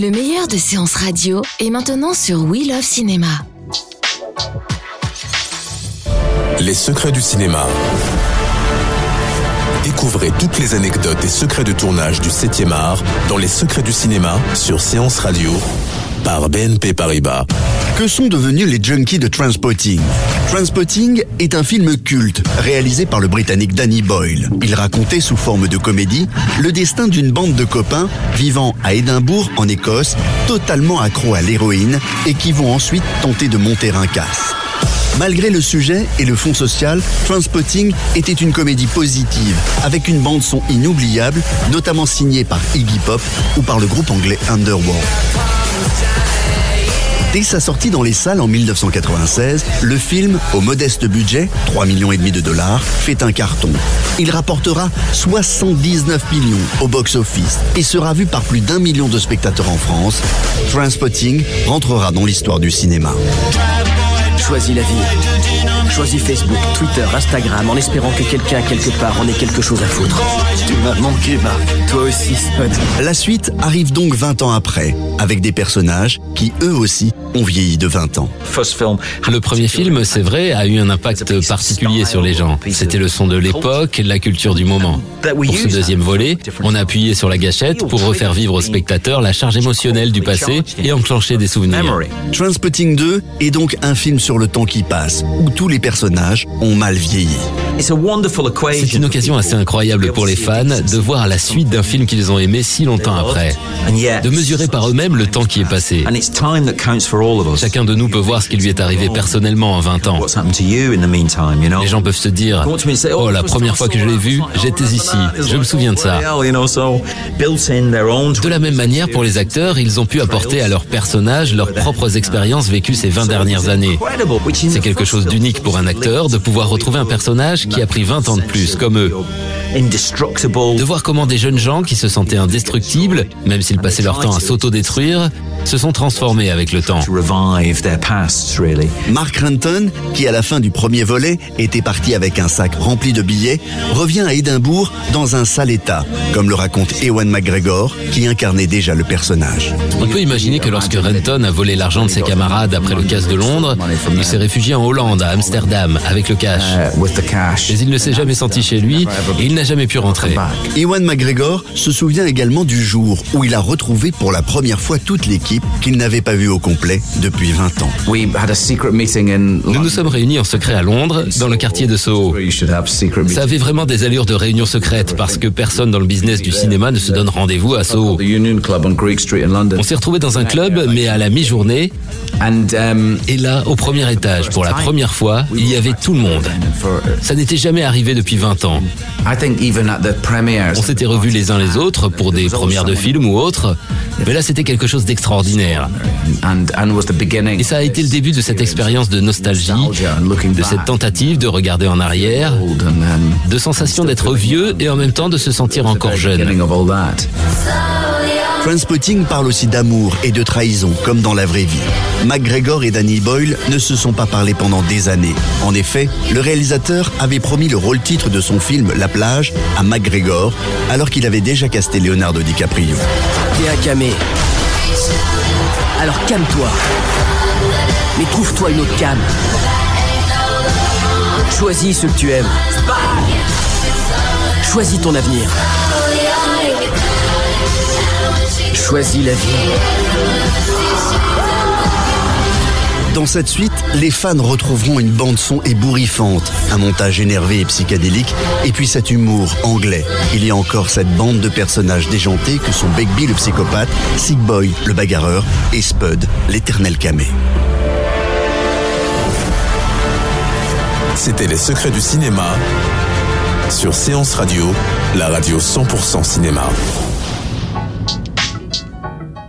Le meilleur de séances radio est maintenant sur We Love Cinéma. Les secrets du cinéma. Découvrez toutes les anecdotes et secrets de tournage du 7e art dans Les secrets du cinéma sur Séance Radio par BNP Paribas. Que sont devenus les junkies de Transpotting? Transpotting est un film culte réalisé par le Britannique Danny Boyle. Il racontait sous forme de comédie le destin d'une bande de copains vivant à Édimbourg en Écosse, totalement accros à l'héroïne et qui vont ensuite tenter de monter un casse. Malgré le sujet et le fond social, Transpotting était une comédie positive, avec une bande son inoubliable, notamment signée par Iggy Pop ou par le groupe anglais Underworld. Dès sa sortie dans les salles en 1996, le film, au modeste budget, 3 millions et demi de dollars, fait un carton. Il rapportera 79 millions au box-office et sera vu par plus d'un million de spectateurs en France. Transpotting rentrera dans l'histoire du cinéma. Choisis la vie. Choisis Facebook, Twitter, Instagram, en espérant que quelqu'un quelque part en ait quelque chose à foutre. Tu m'as manqué, Marc. Toi aussi, Spud. La suite arrive donc 20 ans après, avec des personnages qui, eux aussi, ont vieilli de 20 ans. Le premier film, c'est vrai, a eu un impact particulier sur les gens. C'était le son de l'époque, la culture du moment. Pour ce deuxième volet, on a appuyé sur la gâchette pour refaire vivre aux spectateurs la charge émotionnelle du passé et enclencher des souvenirs. Transpotting 2 est donc un film sur le temps qui passe, où tous les personnages ont mal vieilli. C'est une occasion assez incroyable pour les fans de voir la suite d'un film qu'ils ont aimé si longtemps après. De mesurer par eux-mêmes le temps qui est passé. Chacun de nous peut voir ce qui lui est arrivé personnellement en 20 ans. Les gens peuvent se dire Oh, la première fois que je l'ai vu, j'étais ici. Je me souviens de ça. De la même manière, pour les acteurs, ils ont pu apporter à leurs personnages leurs propres expériences vécues ces 20 dernières années. C'est quelque chose d'unique pour un acteur de pouvoir retrouver un personnage qui a pris 20 ans de plus, comme eux. De voir comment des jeunes gens qui se sentaient indestructibles, même s'ils passaient leur temps à s'autodétruire, se sont transformés avec le temps. Mark Renton, qui à la fin du premier volet était parti avec un sac rempli de billets, revient à Édimbourg dans un sale état, comme le raconte Ewan McGregor, qui incarnait déjà le personnage. On peut imaginer que lorsque Renton a volé l'argent de ses camarades après le casse de Londres, il s'est réfugié en Hollande, à Amsterdam, avec le cash. Mais il ne s'est jamais senti chez lui et il n'a jamais pu rentrer. Ewan McGregor se souvient également du jour où il a retrouvé pour la première fois toute l'équipe qu'il n'avait pas vue au complet depuis 20 ans. Nous nous sommes réunis en secret à Londres, dans le quartier de Soho. Ça avait vraiment des allures de réunion secrète parce que personne dans le business du cinéma ne se donne rendez-vous à Soho. On s'est retrouvés dans un club, mais à la mi-journée. Et là, au premier étage, pour la première fois, il y avait tout le monde. Ça n'était jamais arrivé depuis 20 ans. On s'était revus les uns les autres pour des premières de films ou autres, mais là c'était quelque chose d'extraordinaire. Et ça a été le début de cette expérience de nostalgie, de cette tentative de regarder en arrière, de sensation d'être vieux et en même temps de se sentir encore jeune. Transpotting parle aussi d'amour et de trahison, comme dans la vraie vie. McGregor et Danny Boyle ne se sont pas parlé pendant des années. En effet, le réalisateur avait promis le rôle-titre de son film La plage à McGregor, alors qu'il avait déjà casté Leonardo DiCaprio. T'es. Alors calme-toi. Mais trouve-toi une autre cam. Choisis ce que tu aimes. Choisis ton avenir. Choisis la vie. Dans cette suite, les fans retrouveront une bande son ébouriffante, un montage énervé et psychédélique, et puis cet humour anglais. Il y a encore cette bande de personnages déjantés que sont Begbie le psychopathe, Sick Boy le bagarreur et Spud l'éternel camé. C'était Les secrets du cinéma sur Séance Radio, la radio 100% cinéma.